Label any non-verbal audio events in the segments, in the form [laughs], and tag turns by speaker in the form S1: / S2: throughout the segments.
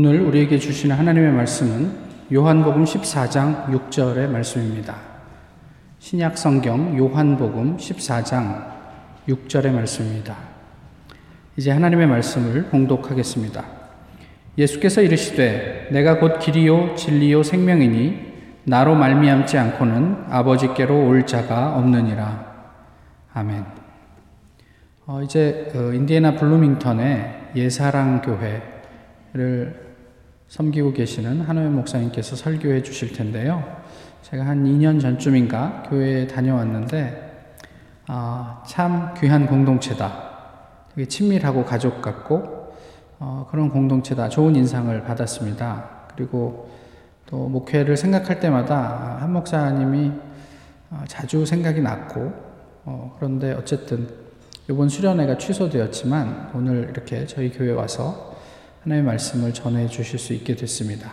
S1: 오늘 우리에게 주시는 하나님의 말씀은 요한복음 14장 6절의 말씀입니다. 신약 성경 요한복음 14장 6절의 말씀입니다. 이제 하나님의 말씀을 봉독하겠습니다. 예수께서 이르시되 내가 곧 길이요 진리요 생명이니 나로 말미암지 않고는 아버지께로 올 자가 없느니라. 아멘. 어, 이제 어, 인디애나 블루밍턴의 예사랑 교회를 섬기고 계시는 한우의 목사님께서 설교해 주실 텐데요. 제가 한 2년 전쯤인가 교회에 다녀왔는데, 아, 참 귀한 공동체다. 되게 친밀하고 가족 같고, 어, 그런 공동체다. 좋은 인상을 받았습니다. 그리고 또 목회를 생각할 때마다 한 목사님이 어, 자주 생각이 났고, 어, 그런데 어쨌든 이번 수련회가 취소되었지만 오늘 이렇게 저희 교회 와서 하나님의 말씀을 전해 주실 수 있게 됐습니다.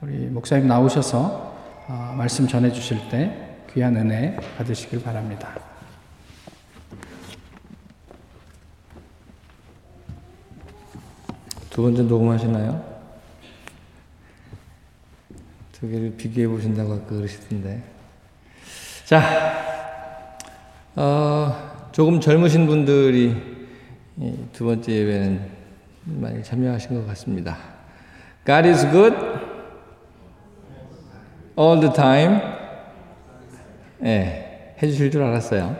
S1: 우리 목사님 나오셔서 어, 말씀 전해 주실 때 귀한 은혜 받으시길 바랍니다.
S2: 두 번째 녹음하시나요? 두 개를 비교해 보신다고 아까 그러시던데. 자, 어, 조금 젊으신 분들이 두 번째 예배는 많이 참여하신 것 같습니다. God is good all the time. 예, 네, 해주실 줄 알았어요.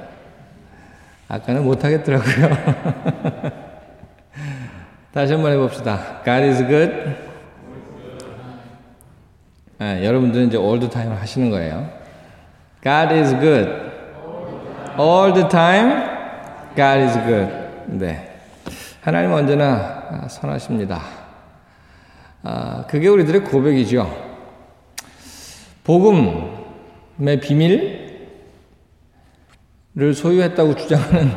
S2: 아까는 못하겠더라고요. 다시 한번 해봅시다. God is good. 네, 여러분들은 이제 all the time 하시는 거예요. God is good. All the time, God is good. 네. 하나님은 언제나 선하십니다. 아, 그게 우리들의 고백이죠. 복음의 비밀을 소유했다고 주장하는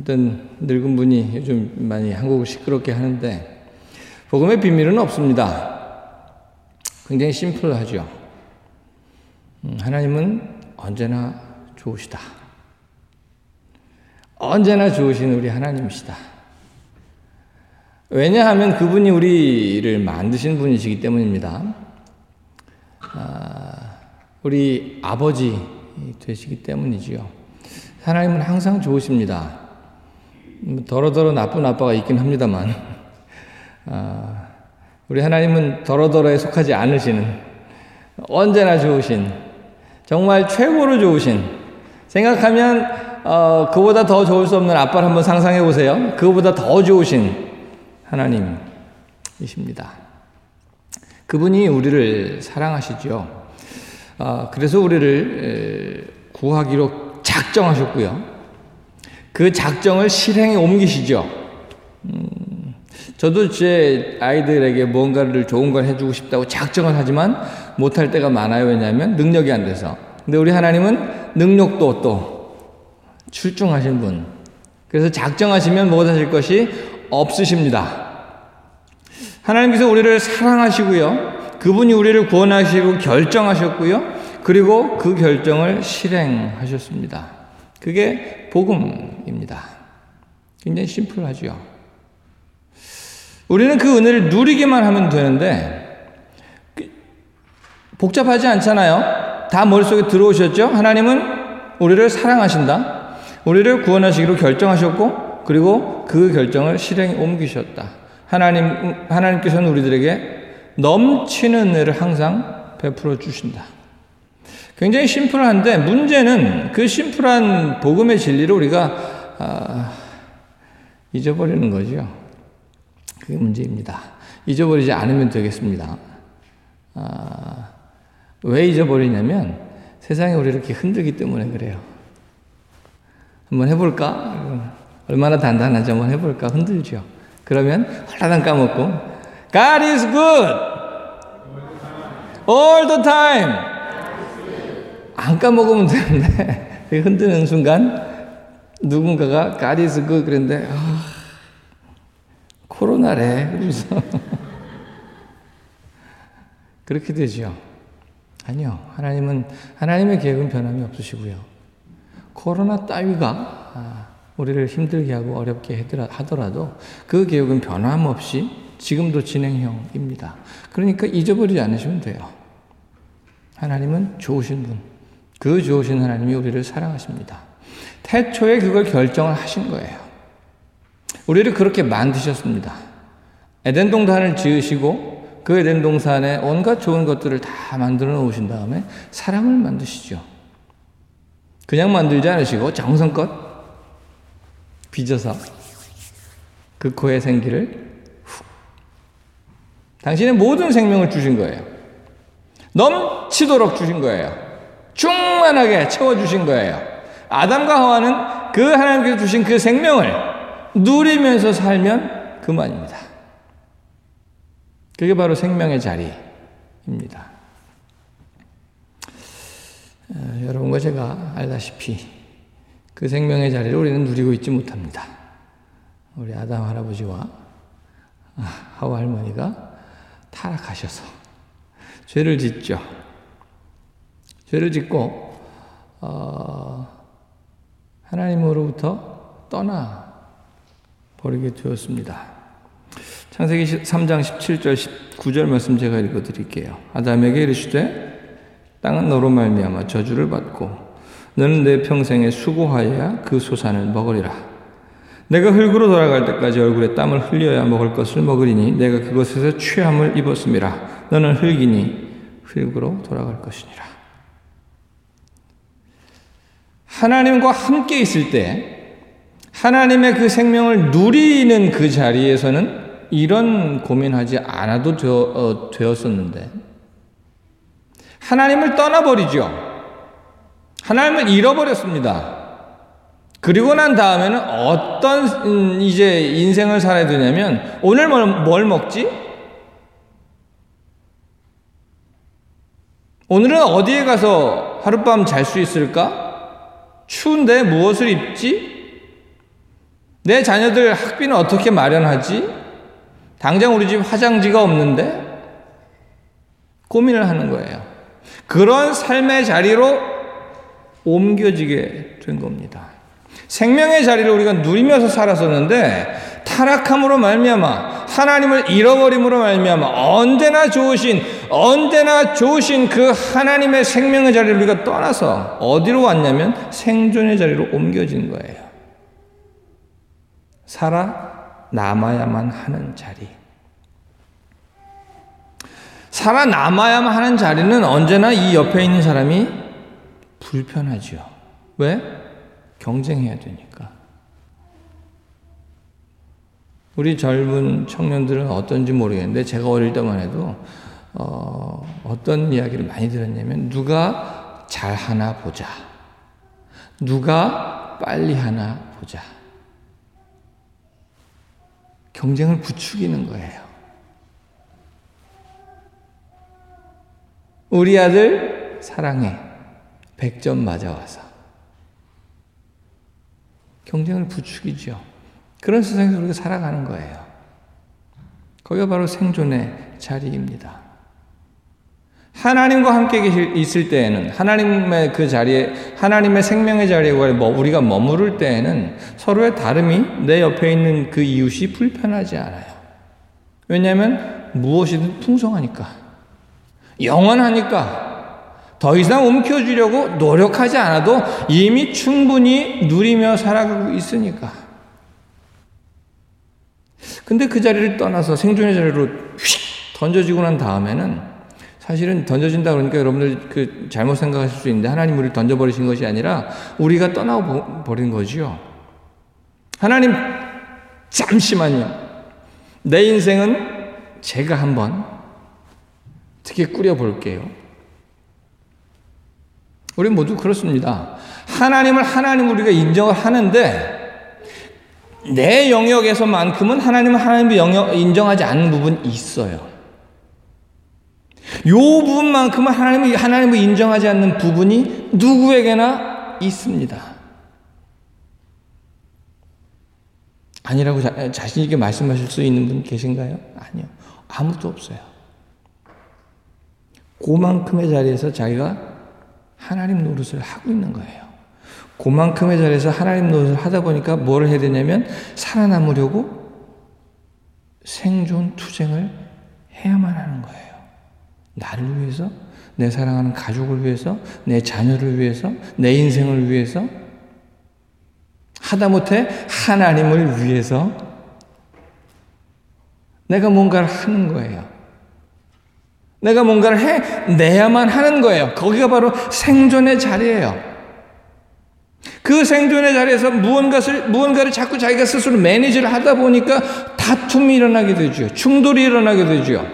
S2: 어떤 늙은 분이 요즘 많이 한국을 시끄럽게 하는데, 복음의 비밀은 없습니다. 굉장히 심플하죠. 음, 하나님은 언제나 좋으시다. 언제나 좋으신 우리 하나님이시다. 왜냐하면 그분이 우리를 만드신 분이시기 때문입니다. 아, 우리 아버지 되시기 때문이지요. 하나님은 항상 좋으십니다. 더러더러 나쁜 아빠가 있긴 합니다만, 아, 우리 하나님은 더러더러에 속하지 않으시는, 언제나 좋으신, 정말 최고로 좋으신, 생각하면, 어, 그보다 더 좋을 수 없는 아빠를 한번 상상해 보세요. 그보다 더 좋으신, 하나님이십니다. 그분이 우리를 사랑하시죠. 아, 그래서 우리를 구하기로 작정하셨고요. 그 작정을 실행에 옮기시죠. 음, 저도 제 아이들에게 뭔가를 좋은 걸 해주고 싶다고 작정을 하지만 못할 때가 많아요. 왜냐하면 능력이 안 돼서. 근데 우리 하나님은 능력도 또 출중하신 분. 그래서 작정하시면 무엇 하실 것이 없으십니다. 하나님께서 우리를 사랑하시고요. 그분이 우리를 구원하시고 결정하셨고요. 그리고 그 결정을 실행하셨습니다. 그게 복음입니다. 굉장히 심플하죠. 우리는 그 은혜를 누리기만 하면 되는데 복잡하지 않잖아요. 다 머릿속에 들어오셨죠? 하나님은 우리를 사랑하신다. 우리를 구원하시기로 결정하셨고 그리고 그 결정을 실행에 옮기셨다. 하나님, 하나님께서는 우리들에게 넘치는 은혜를 항상 베풀어 주신다. 굉장히 심플한데 문제는 그 심플한 복음의 진리를 우리가 아, 잊어버리는 거죠. 그게 문제입니다. 잊어버리지 않으면 되겠습니다. 아, 왜 잊어버리냐면 세상이 우리를 이렇게 흔들기 때문에 그래요. 한번 해볼까? 얼마나 단단한지 한번 해볼까 흔들죠. 그러면 홀라당 까먹고 God is good all the time 안 까먹으면 되는데 [laughs] 흔드는 순간 누군가가 God is good 그랬는데 아, 코로나래 그러면서 [laughs] 그렇게 되죠. 아니요. 하나님은 하나님의 계획은 변함이 없으시고요. 코로나 따위가 아, 우리를 힘들게 하고 어렵게 하더라도 그 계획은 변함없이 지금도 진행형입니다. 그러니까 잊어버리지 않으시면 돼요. 하나님은 좋으신 분. 그 좋으신 하나님이 우리를 사랑하십니다. 태초에 그걸 결정을 하신 거예요. 우리를 그렇게 만드셨습니다. 에덴 동산을 지으시고 그 에덴 동산에 온갖 좋은 것들을 다 만들어 놓으신 다음에 사람을 만드시죠. 그냥 만들지 않으시고 정성껏 빚어서 그 코의 생기를 훅 당신의 모든 생명을 주신 거예요. 넘치도록 주신 거예요. 충만하게 채워주신 거예요. 아담과 하와는 그 하나님께서 주신 그 생명을 누리면서 살면 그만입니다. 그게 바로 생명의 자리입니다. 어, 여러분과 제가 알다시피 그 생명의 자리를 우리는 누리고 있지 못합니다. 우리 아담 할아버지와 하와 할머니가 타락하셔서 죄를 짓죠. 죄를 짓고 어, 하나님으로부터 떠나 버리게 되었습니다. 창세기 3장 17절 19절 말씀 제가 읽어 드릴게요. 아담에게 이르시되 땅은 너로 말미암아 저주를 받고 너는 내 평생에 수고하여야 그 소산을 먹으리라. 내가 흙으로 돌아갈 때까지 얼굴에 땀을 흘려야 먹을 것을 먹으리니 내가 그것에서 취함을 입었음이라. 너는 흙이니 흙으로 돌아갈 것이니라. 하나님과 함께 있을 때 하나님의 그 생명을 누리는 그 자리에서는 이런 고민하지 않아도 되어, 었었는데 하나님을 떠나버리죠. 하나님을 잃어버렸습니다. 그리고 난 다음에는 어떤 음, 이제 인생을 살아야 되냐면 오늘 뭘, 뭘 먹지? 오늘은 어디에 가서 하룻밤 잘 수 있을까? 추운데 무엇을 입지? 내 자녀들 학비는 어떻게 마련하지? 당장 우리 집 화장지가 없는데? 고민을 하는 거예요. 그런 삶의 자리로 옮겨지게 된 겁니다. 생명의 자리를 우리가 누리면서 살았었는데 타락함으로 말미암아 하나님을 잃어버림으로 말미암아 언제나 좋으신 언제나 좋으신 그 하나님의 생명의 자리를 우리가 떠나서 어디로 왔냐면 생존의 자리로 옮겨진 거예요. 살아 남아야만 하는 자리. 살아 남아야만 하는 자리는 언제나 이 옆에 있는 사람이 불편하죠. 왜? 경쟁해야 되니까. 우리 젊은 청년들은 어떤지 모르겠는데 제가 어릴 때만 해도 어, 어떤 이야기를 많이 들었냐면 누가 잘 하나 보자. 누가 빨리 하나 보자. 경쟁을 부추기는 거예요. 우리 아들 사랑해. 100점 맞아와서. 경쟁을 부추기죠. 그런 세상에서 우리가 살아가는 거예요. 거기가 바로 생존의 자리입니다. 하나님과 함께 있을 때에는 하나님의 그 자리에 하나님의 생명의 자리에 뭐 우리가 머무를 때에는 서로의 다름이 내 옆에 있는 그 이웃이 불편하지 않아요. 왜냐하면 무엇이든 풍성하니까 영원하니까 더 이상 움켜쥐려고 노력하지 않아도 이미 충분히 누리며 살아가고 있으니까. 근데 그 자리를 떠나서 생존의 자리로 휙 던져지고 난 다음에는 사실은 던져진다 그러니까 여러분들 그 잘못 생각하실 수 있는데 하나님 우리를 던져버리신 것이 아니라 우리가 떠나버린 거지요. 하나님 잠시만요. 내 인생은 제가 한번 어떻게 꾸려볼게요. 우리 모두 그렇습니다. 하나님을 하나님 우리가 인정을 하는데 내 영역에서만큼은 하나님을 영역 인정하지 않는 부분이 있어요. 요 부분만큼은 하나님을 하나님을 인정하지 않는 부분이 누구에게나 있습니다. 아니라고 자, 자신 있게 말씀하실 수 있는 분 계신가요? 아니요. 아무도 없어요. 그만큼의 자리에서 자기가 하나님 노릇을 하고 있는 거예요. 그만큼의 자리에서 하나님 노릇을 하다 보니까 뭘 해야 되냐면 살아남으려고 생존 투쟁을 해야만 하는 거예요. 나를 위해서, 내 사랑하는 가족을 위해서, 내 자녀를 위해서, 내 인생을 위해서, 하다못해 하나님을 위해서 내가 뭔가를 하는 거예요. 내가 뭔가를 해내야만 하는 거예요. 거기가 바로 생존의 자리예요. 그 생존의 자리에서 무언가를, 무언가를 자꾸 자기가 스스로 manage를 하다 보니까 다툼이 일어나게 되죠. 충돌이 일어나게 되죠.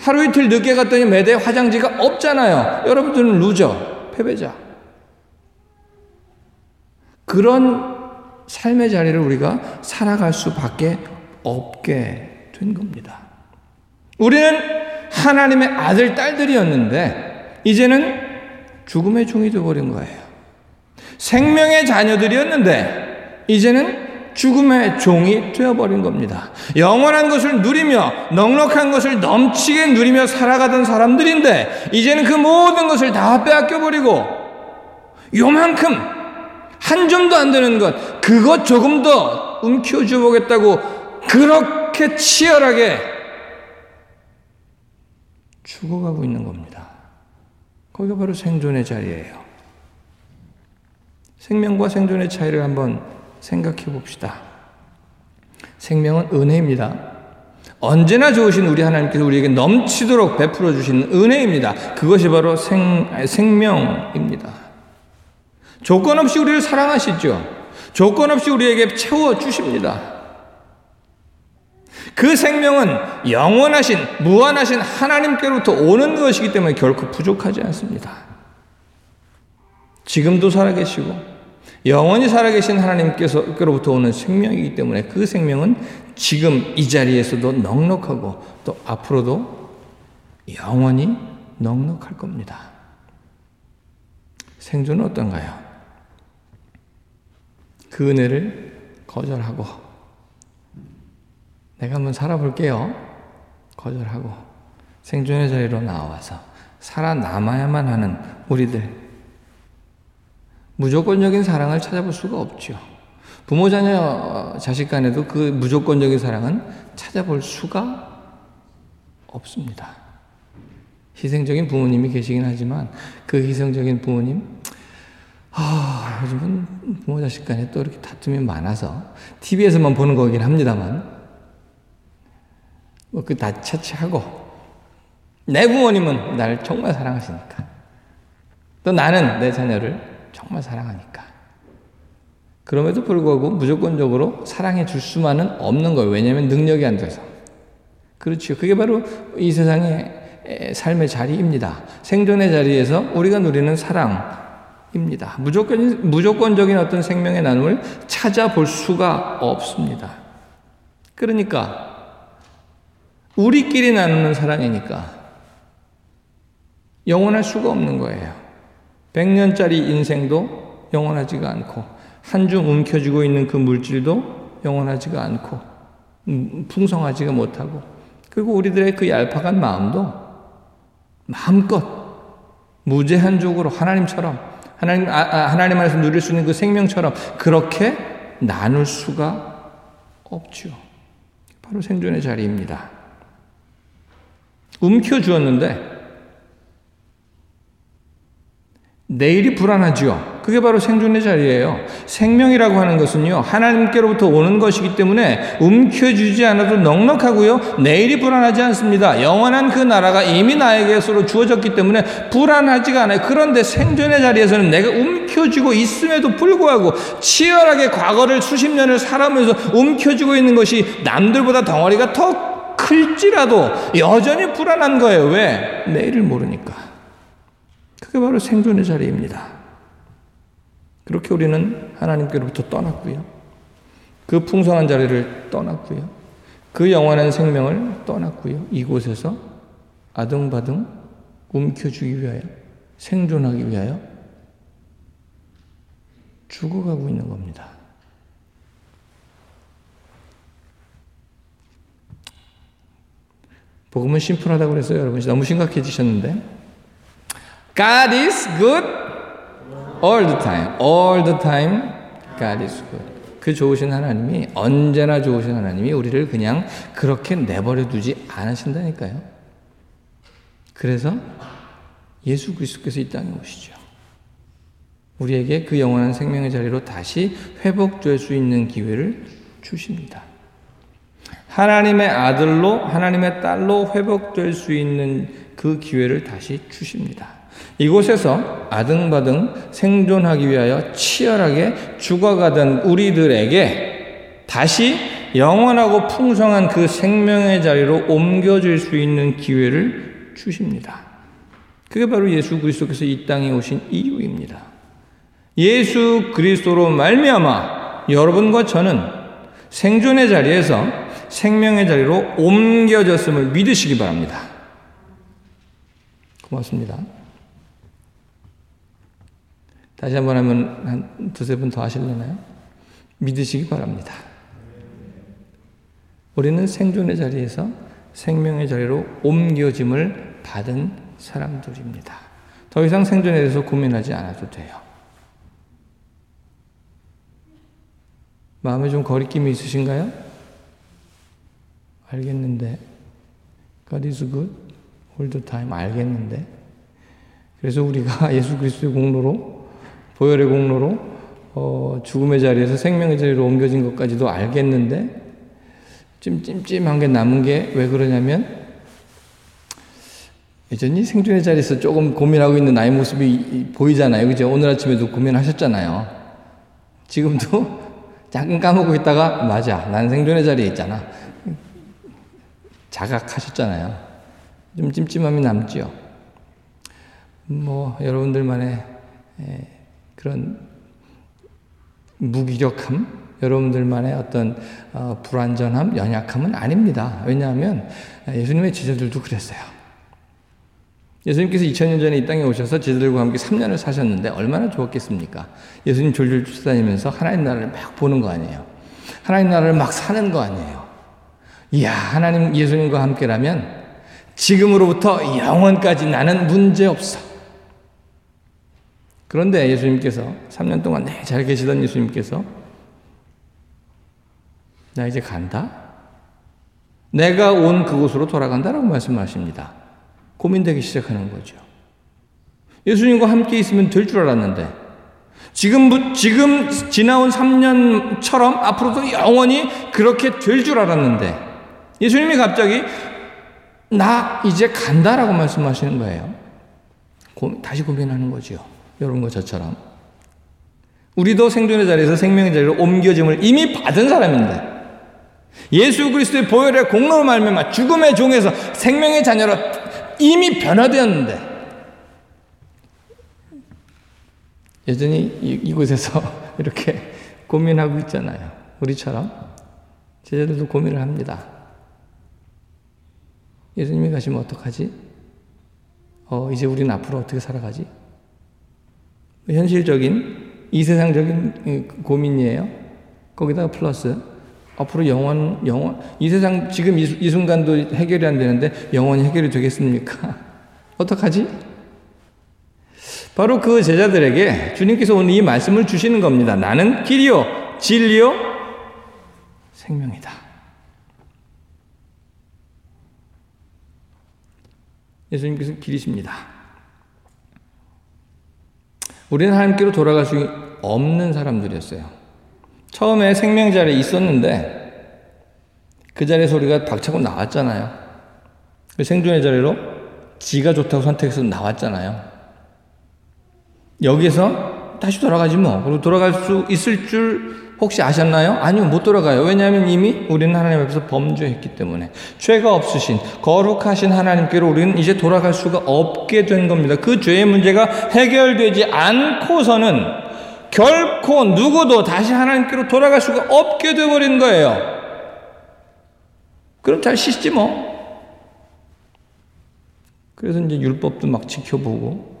S2: 하루 이틀 늦게 갔더니 매대 화장지가 없잖아요. 여러분들은 loser, 패배자. 그런 삶의 자리를 우리가 살아갈 수밖에 없게 된 겁니다. 우리는 하나님의 아들, 딸들이었는데, 이제는 죽음의 종이 되어버린 거예요. 생명의 자녀들이었는데, 이제는 죽음의 종이 되어버린 겁니다. 영원한 것을 누리며, 넉넉한 것을 넘치게 누리며 살아가던 사람들인데, 이제는 그 모든 것을 다 빼앗겨버리고, 요만큼, 한 점도 안 되는 것, 그것 조금 더 움켜쥐어 보겠다고 그렇게 치열하게 죽어가고 있는 겁니다. 거기가 바로 생존의 자리예요. 생명과 생존의 차이를 한번 생각해 봅시다. 생명은 은혜입니다. 언제나 좋으신 우리 하나님께서 우리에게 넘치도록 베풀어 주신 은혜입니다. 그것이 바로 생, 생명입니다. 조건 없이 우리를 사랑하시죠. 조건 없이 우리에게 채워 주십니다. 그 생명은 영원하신, 무한하신 하나님께로부터 오는 것이기 때문에 결코 부족하지 않습니다. 지금도 살아계시고, 영원히 살아계신 하나님께서로부터 오는 생명이기 때문에 그 생명은 지금 이 자리에서도 넉넉하고 또 앞으로도 영원히 넉넉할 겁니다. 생존은 어떤가요? 그 은혜를 거절하고 내가 한번 살아볼게요. 거절하고 생존의 자리로 나와서 살아남아야만 하는 우리들. 무조건적인 사랑을 찾아볼 수가 없죠. 부모, 자녀, 자식 간에도 그 무조건적인 사랑은 찾아볼 수가 없습니다. 희생적인 부모님이 계시긴 하지만 그 희생적인 부모님, 아, 요즘은 부모 자식 간에 또 이렇게 다툼이 많아서 TV에서만 보는 거긴 합니다만 뭐 그 다 차치하고 내 부모님은 나를 정말 사랑하시니까 또 나는 내 자녀를 정말 사랑하니까 그럼에도 불구하고 무조건적으로 사랑해 줄 수만은 없는 거예요. 왜냐하면 능력이 안 돼서. 그렇죠. 그게 바로 이 세상의 삶의 자리입니다. 생존의 자리에서 우리가 누리는 사랑입니다. 무조건, 무조건적인 어떤 생명의 나눔을 찾아볼 수가 없습니다. 그러니까 우리끼리 나누는 사랑이니까 영원할 수가 없는 거예요. 100년짜리 인생도 영원하지가 않고 한줌 움켜쥐고 있는 그 물질도 영원하지가 않고 음, 풍성하지가 못하고 그리고 우리들의 그 얄팍한 마음도 마음껏 무제한적으로 하나님처럼 하나님 아, 아, 하나님 안에서 누릴 수 있는 그 생명처럼 그렇게 나눌 수가 없죠. 바로 생존의 자리입니다. 움켜주었는데 내일이 불안하지요. 그게 바로 생존의 자리예요. 생명이라고 하는 것은요, 하나님께로부터 오는 것이기 때문에 움켜쥐지 않아도 넉넉하고요, 내일이 불안하지 않습니다. 영원한 그 나라가 이미 나에게서로 주어졌기 때문에 불안하지가 않아요. 그런데 생존의 자리에서는 내가 움켜쥐고 있음에도 불구하고 치열하게 과거를 수십 년을 살아오면서 움켜쥐고 있는 것이 남들보다 덩어리가 더 클지라도 여전히 불안한 거예요. 왜? 내일을 모르니까. 그게 바로 생존의 자리입니다. 그렇게 우리는 하나님께로부터 떠났고요. 그 풍성한 자리를 떠났고요. 그 영원한 생명을 떠났고요. 이곳에서 아등바등 움켜주기 위하여 생존하기 위하여 죽어가고 있는 겁니다. 복음은 심플하다고 그랬어요, 여러분. 너무 심각해지셨는데. God is good all the time. All the time God is good. 그 좋으신 하나님이 언제나 좋으신 하나님이 우리를 그냥 그렇게 내버려 두지 않으신다니까요. 그래서 예수 그리스도께서 이 땅에 오시죠. 우리에게 그 영원한 생명의 자리로 다시 회복될 수 있는 기회를 주십니다. 하나님의 아들로 하나님의 딸로 회복될 수 있는 그 기회를 다시 주십니다. 이곳에서 아등바등 생존하기 위하여 치열하게 죽어가던 우리들에게 다시 영원하고 풍성한 그 생명의 자리로 옮겨질 수 있는 기회를 주십니다. 그게 바로 예수 그리스도께서 이 땅에 오신 이유입니다. 예수 그리스도로 말미암아 여러분과 저는 생존의 자리에서 생명의 자리로 옮겨졌음을 믿으시기 바랍니다. 고맙습니다. 다시 한 번 하면 한 두세 번 더 하실려나요? 믿으시기 바랍니다. 우리는 생존의 자리에서 생명의 자리로 옮겨짐을 받은 사람들입니다. 더 이상 생존에 대해서 고민하지 않아도 돼요. 마음에 좀 거리낌이 있으신가요? 알겠는데. God is good all the time. 알겠는데. 그래서 우리가 [laughs] 예수 그리스도의 공로로 보혈의 공로로 어, 죽음의 자리에서 생명의 자리로 옮겨진 것까지도 알겠는데 좀 찜찜한 게 남은 게 왜 그러냐면 여전히 생존의 자리에서 조금 고민하고 있는 나의 모습이 보이잖아요. 그죠? 오늘 아침에도 고민하셨잖아요. 지금도 [laughs] 잠깐 까먹고 있다가 맞아. 난 생존의 자리에 있잖아. 자각하셨잖아요. 좀 찜찜함이 남지요. 뭐 여러분들만의 그런 무기력함, 여러분들만의 어떤 어, 불완전함, 연약함은 아닙니다. 왜냐하면 예수님의 제자들도 그랬어요. 예수님께서 2000년 전에 이 땅에 오셔서 제자들과 함께 3년을 사셨는데 얼마나 좋았겠습니까? 예수님 졸졸 쫓아다니면서 하나님 나라를 막 보는 거 아니에요. 하나님 나라를 막 사는 거 아니에요. 이야, 하나님 예수님과 함께라면 지금으로부터 영원까지 나는 문제 없어. 그런데 예수님께서 3년 동안 네, 잘 계시던 예수님께서 나 이제 간다? 내가 온 그곳으로 돌아간다라고 말씀하십니다. 고민되기 시작하는 거죠. 예수님과 함께 있으면 될 줄 알았는데 지금 지금 지나온 3년처럼 앞으로도 영원히 그렇게 될 줄 알았는데 예수님이 갑자기 나 이제 간다라고 말씀하시는 거예요. 고, 다시 고민하는 거죠. 여러분과 저처럼. 우리도 생존의 자리에서 생명의 자리로 옮겨짐을 이미 받은 사람인데 예수 그리스도의 보혈의 공로로 말미암아 죽음의 종에서 생명의 자녀로 이미 변화되었는데 여전히 이, 곳에서 [laughs] 이렇게 고민하고 있잖아요. 우리처럼 제자들도 고민을 합니다. 예수님이 가시면 어떡하지? 어, 이제 우리는 앞으로 어떻게 살아가지? 현실적인 이 세상적인 고민이에요. 거기다가 플러스 앞으로 영원 영원 이 세상 지금 이, 이 순간도 해결이 안 되는데 영원히 해결이 되겠습니까? [laughs] 어떡하지? 바로 그 제자들에게 주님께서 오늘 이 말씀을 주시는 겁니다. 나는 길이요 진리요 생명이다. 예수님께서 길이십니다. 우리는 하나님께로 돌아갈 수 없는 사람들이었어요. 처음에 생명 자리에 있었는데 그 자리에 소리가 박차고 나왔잖아요. 그 생존의 자리로 지가 좋다고 선택해서 나왔잖아요. 여기서 다시 돌아가지 뭐. 그리고 돌아갈 수 있을 줄 혹시 아셨나요? 아니요, 못 돌아가요. 왜냐하면 이미 우리는 하나님 앞에서 범죄했기 때문에. 죄가 없으신, 거룩하신 하나님께로 우리는 이제 돌아갈 수가 없게 된 겁니다. 그 죄의 문제가 해결되지 않고서는 결코 누구도 다시 하나님께로 돌아갈 수가 없게 되어버린 거예요. 그럼 잘 씻지 뭐. 그래서 이제 율법도 막 지켜보고,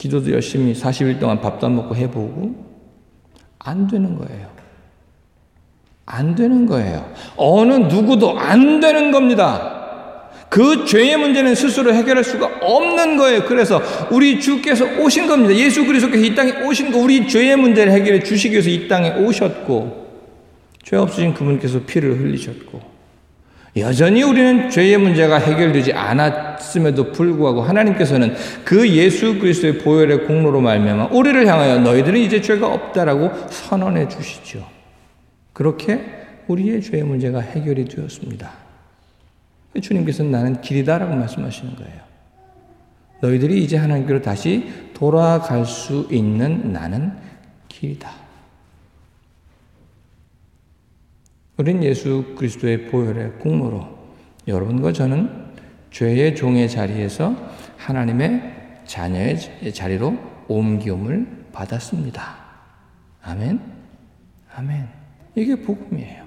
S2: 기도도 열심히 40일 동안 밥도 안 먹고 해보고, 안 되는 거예요. 안 되는 거예요. 어느 누구도 안 되는 겁니다. 그 죄의 문제는 스스로 해결할 수가 없는 거예요. 그래서 우리 주께서 오신 겁니다. 예수 그리스도께서 이 땅에 오신 거 우리 죄의 문제를 해결해 주시기 위해서 이 땅에 오셨고 죄 없으신 그분께서 피를 흘리셨고 여전히 우리는 죄의 문제가 해결되지 않았음에도 불구하고 하나님께서는 그 예수 그리스도의 보혈의 공로로 말미암아 우리를 향하여 너희들은 이제 죄가 없다라고 선언해 주시죠. 그렇게 우리의 죄의 문제가 해결이 되었습니다. 주님께서는 나는 길이다라고 말씀하시는 거예요. 너희들이 이제 하나님께로 다시 돌아갈 수 있는 나는 길이다. 우린 예수 그리스도의 보혈의 공로로 여러분과 저는 죄의 종의 자리에서 하나님의 자녀의 자리로 옮기움을 받았습니다. 아멘. 아멘. 이게 복음이에요.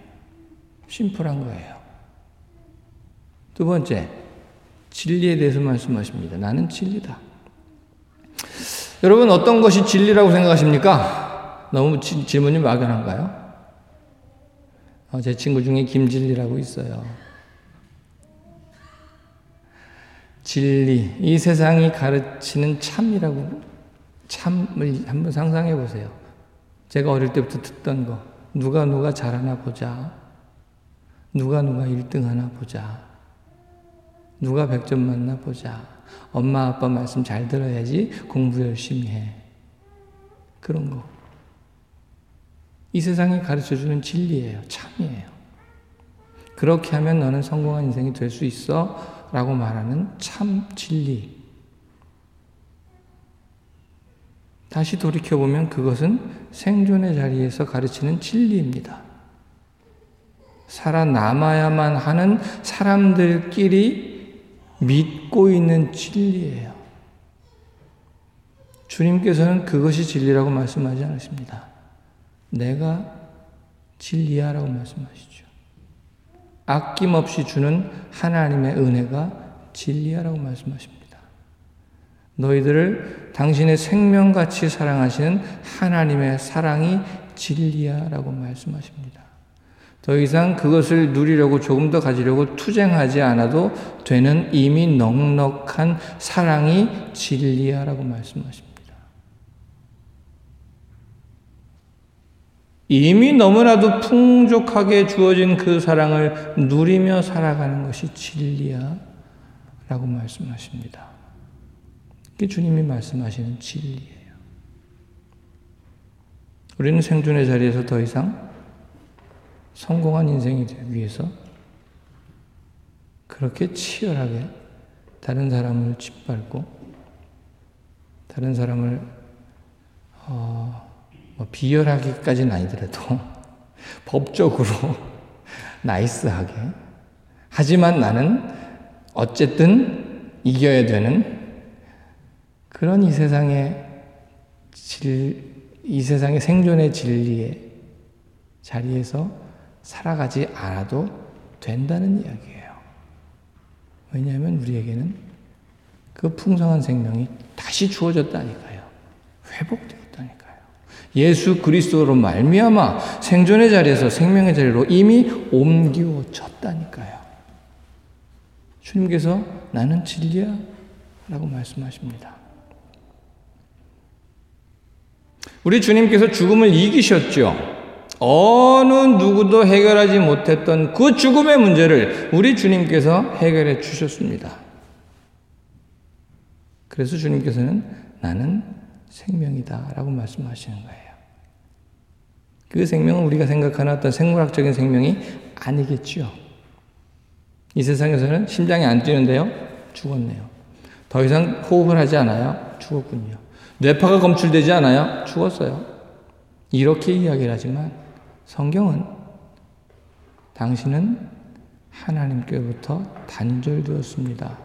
S2: 심플한 거예요. 두 번째, 진리에 대해서 말씀하십니다. 나는 진리다. 여러분, 어떤 것이 진리라고 생각하십니까? 너무 지, 질문이 막연한가요? 어, 제 친구 중에 김진리라고 있어요. 진리, 이 세상이 가르치는 참이라고, 참을 한번 상상해 보세요. 제가 어릴 때부터 듣던 거, 누가 누가 잘하나 보자. 누가 누가 1등 하나 보자. 누가 100점 맞나 보자. 엄마 아빠 말씀 잘 들어야지 공부 열심히 해. 그런 거. 이 세상이 가르쳐 주는 진리예요. 참이에요. 그렇게 하면 너는 성공한 인생이 될 수 있어. 라고 말하는 참 진리. 다시 돌이켜보면 그것은 생존의 자리에서 가르치는 진리입니다. 살아남아야만 하는 사람들끼리 믿고 있는 진리예요. 주님께서는 그것이 진리라고 말씀하지 않으십니다. 내가 진리야라고 말씀하시죠. 아낌없이 주는 하나님의 은혜가 진리야라고 말씀하십니다. 너희들을 당신의 생명같이 사랑하시는 하나님의 사랑이 진리야라고 말씀하십니다. 더 이상 그것을 누리려고 조금 더 가지려고 투쟁하지 않아도 되는 이미 넉넉한 사랑이 진리야라고 말씀하십니다. 이미 너무나도 풍족하게 주어진 그 사랑을 누리며 살아가는 것이 진리야 라고 말씀하십니다. 그게 주님이 말씀하시는 진리예요. 우리는 생존의 자리에서 더 이상 성공한 인생이 되기 위해서 그렇게 치열하게 다른 사람을 짓밟고 다른 사람을 어, 뭐 비열하기까지는 아니더라도 [laughs] 법적으로 [laughs] 나이스하게 하지만 나는 어쨌든 이겨야 되는 그런 이 세상의 질, 이 세상의 생존의 진리의 자리에서 살아가지 않아도 된다는 이야기예요. 왜냐하면 우리에게는 그 풍성한 생명이 다시 주어졌다니까요. 회복되었다니까요. 예수 그리스도로 말미암아 생존의 자리에서 생명의 자리로 이미 옮겨졌다니까요. 주님께서 나는 진리야 라고 말씀하십니다. 우리 주님께서 죽음을 이기셨죠. 어느 누구도 해결하지 못했던 그 죽음의 문제를 우리 주님께서 해결해 주셨습니다. 그래서 주님께서는 나는 생명이다 라고 말씀하시는 거예요. 그 생명은 우리가 생각하는 어떤 생물학적인 생명이 아니겠죠. 이 세상에서는 심장이 안 뛰는데요. 죽었네요. 더 이상 호흡을 하지 않아요. 죽었군요. 뇌파가 검출되지 않아요. 죽었어요. 이렇게 이야기를 하지만 성경은 당신은 하나님께로부터 단절되었습니다.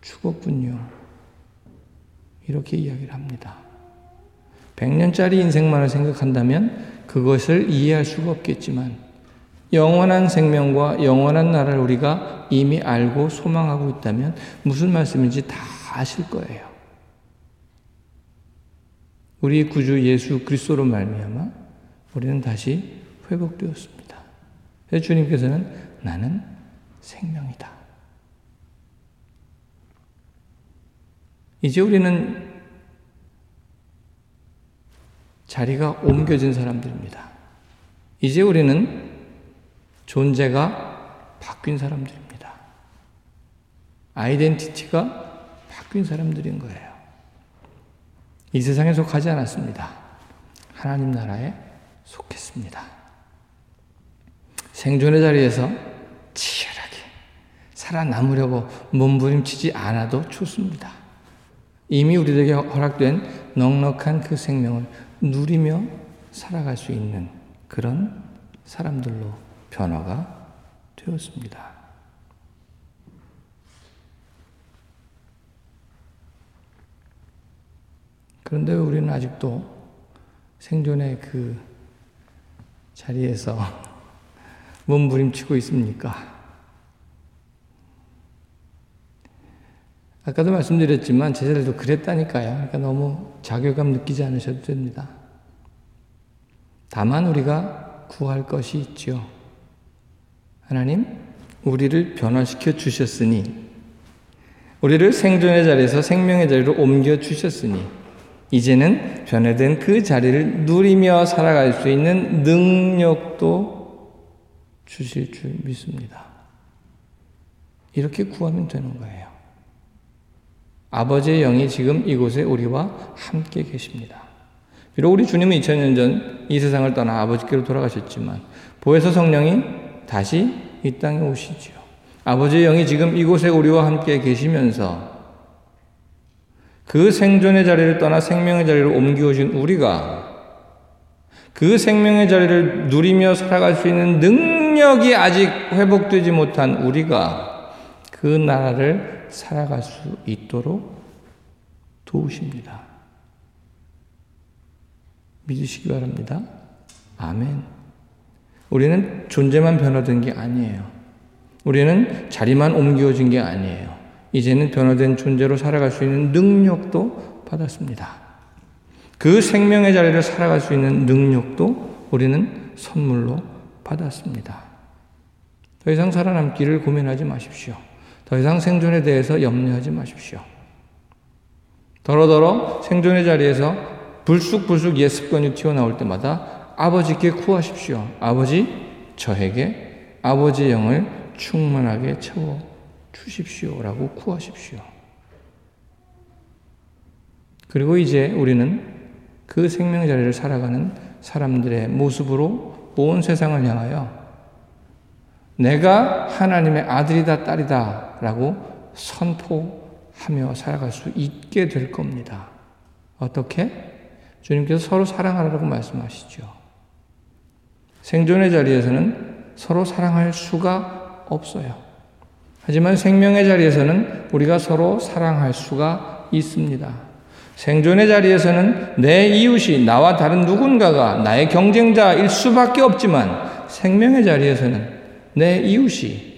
S2: 죽었군요. 이렇게 이야기를 합니다. 100년짜리 인생만을 생각한다면 그것을 이해할 수가 없겠지만 영원한 생명과 영원한 나라를 우리가 이미 알고 소망하고 있다면 무슨 말씀인지 다 아실 거예요. 우리 구주 예수 그리스도로 말미암아 우리는 다시 회복되었습니다. 주님께서는 나는 생명이다. 이제 우리는 자리가 옮겨진 사람들입니다. 이제 우리는 존재가 바뀐 사람들입니다. 아이덴티티가 바뀐 사람들인 거예요. 이 세상에 속하지 않았습니다. 하나님 나라에 속했습니다. 생존의 자리에서 치열하게 살아남으려고 몸부림치지 않아도 좋습니다. 이미 우리에게 허락된 넉넉한 그 생명을 누리며 살아갈 수 있는 그런 사람들로 변화가 되었습니다. 그런데 우리는 아직도 생존의 그 자리에서 [laughs] 몸부림치고 있습니까? 아까도 말씀드렸지만 제자들도 그랬다니까요. 그러니까 너무 자괴감 느끼지 않으셔도 됩니다. 다만 우리가 구할 것이 있죠. 하나님, 우리를 변화시켜 주셨으니, 우리를 생존의 자리에서 생명의 자리로 옮겨 주셨으니, 이제는 변화된 그 자리를 누리며 살아갈 수 있는 능력도 주실 줄 믿습니다. 이렇게 구하면 되는 거예요. 아버지의 영이 지금 이곳에 우리와 함께 계십니다. 비록 우리 주님은 2000년 전 이 세상을 떠나 아버지께로 돌아가셨지만 보혜사 성령이 다시 이 땅에 오시지요. 아버지의 영이 지금 이곳에 우리와 함께 계시면서 그 생존의 자리를 떠나 생명의 자리로 옮겨오신 우리가 그 생명의 자리를 누리며 살아갈 수 있는 능력이 아직 회복되지 못한 우리가 그 나라를 살아갈 수 있도록 도우십니다. 믿으시기 바랍니다. 아멘. 우리는 존재만 변화된 게 아니에요. 우리는 자리만 옮겨진 게 아니에요. 이제는 변화된 존재로 살아갈 수 있는 능력도 받았습니다. 그 생명의 자리를 살아갈 수 있는 능력도 우리는 선물로 받았습니다. 더 이상 살아남기를 고민하지 마십시오. 더 이상 생존에 대해서 염려하지 마십시오. 더러더러 생존의 자리에서 불쑥불쑥 옛 습관이 튀어나올 때마다 아버지께 구하십시오. 아버지, 저에게 아버지의 영을 충만하게 채워 주십시오. 라고 구하십시오. 그리고 이제 우리는 그 생명 자리를 살아가는 사람들의 모습으로 온 세상을 향하여 내가 하나님의 아들이다, 딸이다 라고 선포하며 살아갈 수 있게 될 겁니다. 어떻게? 주님께서 서로 사랑하라고 말씀하시죠. 생존의 자리에서는 서로 사랑할 수가 없어요. 하지만 생명의 자리에서는 우리가 서로 사랑할 수가 있습니다. 생존의 자리에서는 내 이웃이 나와 다른 누군가가 나의 경쟁자일 수밖에 없지만 생명의 자리에서는 내 이웃이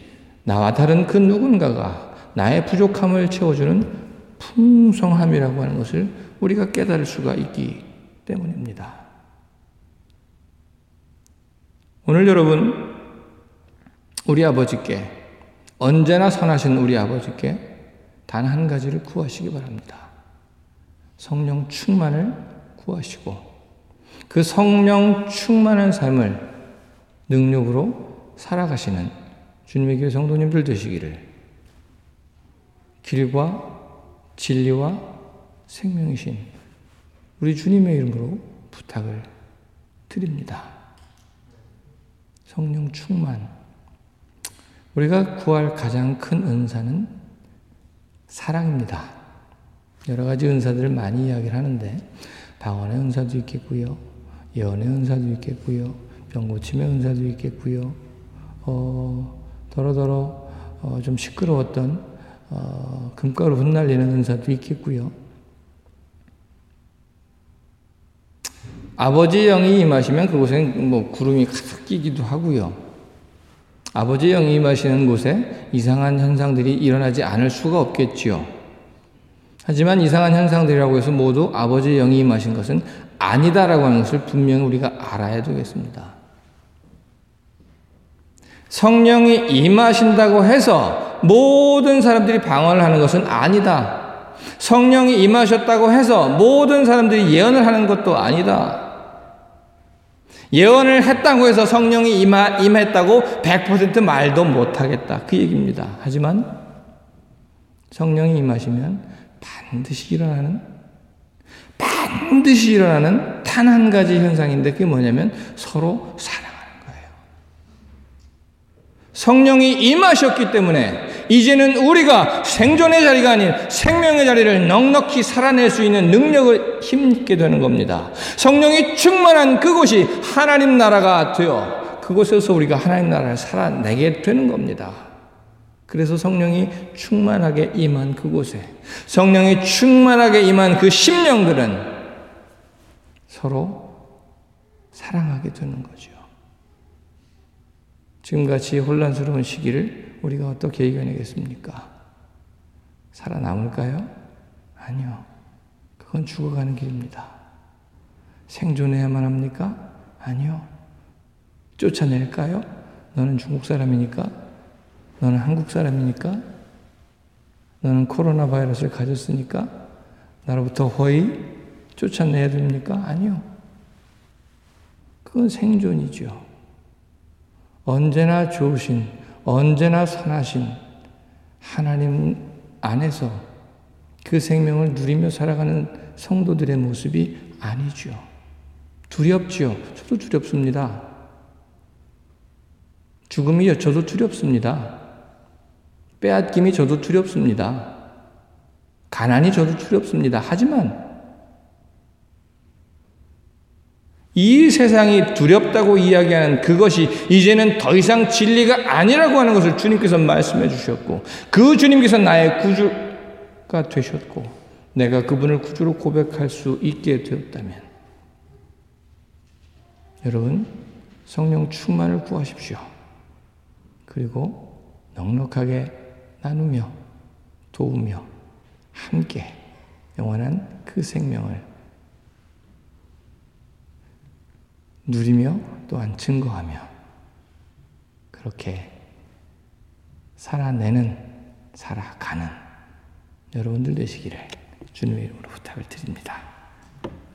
S2: 나와 다른 그 누군가가 나의 부족함을 채워주는 풍성함이라고 하는 것을 우리가 깨달을 수가 있기 때문입니다. 오늘 여러분, 우리 아버지께, 언제나 선하신 우리 아버지께 단 한 가지를 구하시기 바랍니다. 성령 충만을 구하시고, 그 성령 충만한 삶을 능력으로 살아가시는 주님의 교회 성도님들 되시기를 길과 진리와 생명이신 우리 주님의 이름으로 부탁을 드립니다. 성령 충만. 우리가 구할 가장 큰 은사는 사랑입니다. 여러 가지 은사들을 많이 이야기를 하는데, 방언의 은사도 있겠고요, 예언의 은사도 있겠고요, 병 고침의 은사도 있겠고요, 어, 더러더러 어, 좀 시끄러웠던 어, 금가루 흩날리는 은사도 있겠고요. 아버지 영이 임하시면 그곳엔 뭐 구름이 가득 끼기도 하고요. 아버지 영이 임하시는 곳에 이상한 현상들이 일어나지 않을 수가 없겠지요. 하지만 이상한 현상들이라고 해서 모두 아버지 영이 임하신 것은 아니다라고 하는 것을 분명히 우리가 알아야 되겠습니다. 성령이 임하신다고 해서 모든 사람들이 방언을 하는 것은 아니다. 성령이 임하셨다고 해서 모든 사람들이 예언을 하는 것도 아니다. 예언을 했다고 해서 성령이 임하, 임했다고 100% 말도 못하겠다. 그 얘기입니다. 하지만 성령이 임하시면 반드시 일어나는 반드시 일어나는 단 한 가지 현상인데 그게 뭐냐면 서로 거예요. 성령이 임하셨기 때문에 이제는 우리가 생존의 자리가 아닌 생명의 자리를 넉넉히 살아낼 수 있는 능력을 힘입게 되는 겁니다. 성령이 충만한 그곳이 하나님 나라가 되어 그곳에서 우리가 하나님 나라를 살아내게 되는 겁니다. 그래서 성령이 충만하게 임한 그곳에 성령이 충만하게 임한 그 심령들은 서로 사랑하게 되는 거죠. 지금같이 혼란스러운 시기를 우리가 어떻게 이겨내겠습니까? 살아남을까요? 아니요. 그건 죽어가는 길입니다. 생존해야만 합니까? 아니요. 쫓아낼까요? 너는 중국 사람이니까? 너는 한국 사람이니까? 너는 코로나 바이러스를 가졌으니까? 나로부터 허위 쫓아내야 됩니까? 아니요. 그건 생존이죠. 언제나 좋으신, 언제나 선하신 하나님 안에서 그 생명을 누리며 살아가는 성도들의 모습이 아니죠. 두렵지요. 저도 두렵습니다. 죽음이 저도 두렵습니다. 빼앗김이 저도 두렵습니다. 가난이 저도 두렵습니다. 하지만 이 세상이 두렵다고 이야기하는 그것이 이제는 더 이상 진리가 아니라고 하는 것을 주님께서 말씀해 주셨고 그 주님께서 나의 구주가 되셨고 내가 그분을 구주로 고백할 수 있게 되었다면 여러분 성령 충만을 구하십시오. 그리고 넉넉하게 나누며 도우며 함께 영원한 그 생명을 누리며 또한 증거하며 그렇게 살아내는 살아가는 여러분들 되시기를 주님의 이름으로 부탁을 드립니다.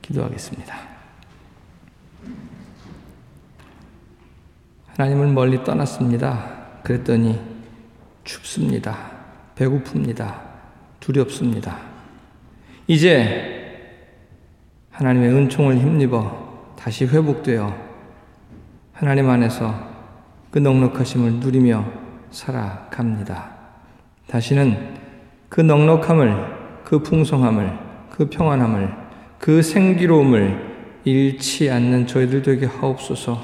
S2: 기도하겠습니다. 하나님을 멀리 떠났습니다. 그랬더니 춥습니다. 배고픕니다. 두렵습니다. 이제 하나님의 은총을 힘입어 다시 회복되어 하나님 안에서 그 넉넉하심을 누리며 살아갑니다. 다시는 그 넉넉함을, 그 풍성함을, 그 평안함을, 그 생기로움을 잃지 않는 저희들 되게 하옵소서.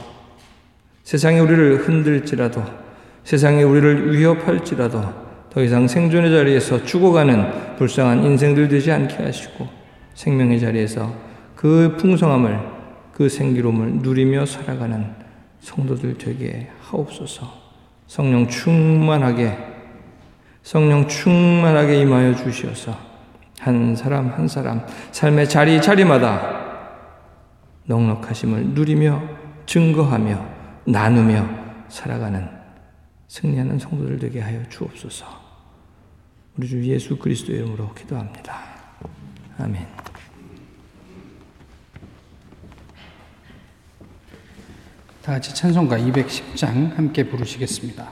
S2: 세상이 우리를 흔들지라도, 세상이 우리를 위협할지라도, 더 이상 생존의 자리에서 죽어가는 불쌍한 인생들 되지 않게 하시고, 생명의 자리에서 그 풍성함을, 그 생기로움을 누리며 살아가는 성도들 되게 하옵소서. 성령 충만하게, 성령 충만하게 임하여 주시어서, 한 사람 한 사람, 삶의 자리 자리마다 넉넉하심을 누리며 증거하며 나누며 살아가는 승리하는 성도들 되게 하여 주옵소서. 우리 주 예수 그리스도 이름으로 기도합니다. 아멘.
S1: 다 같이 찬송가 210장 함께 부르시겠습니다.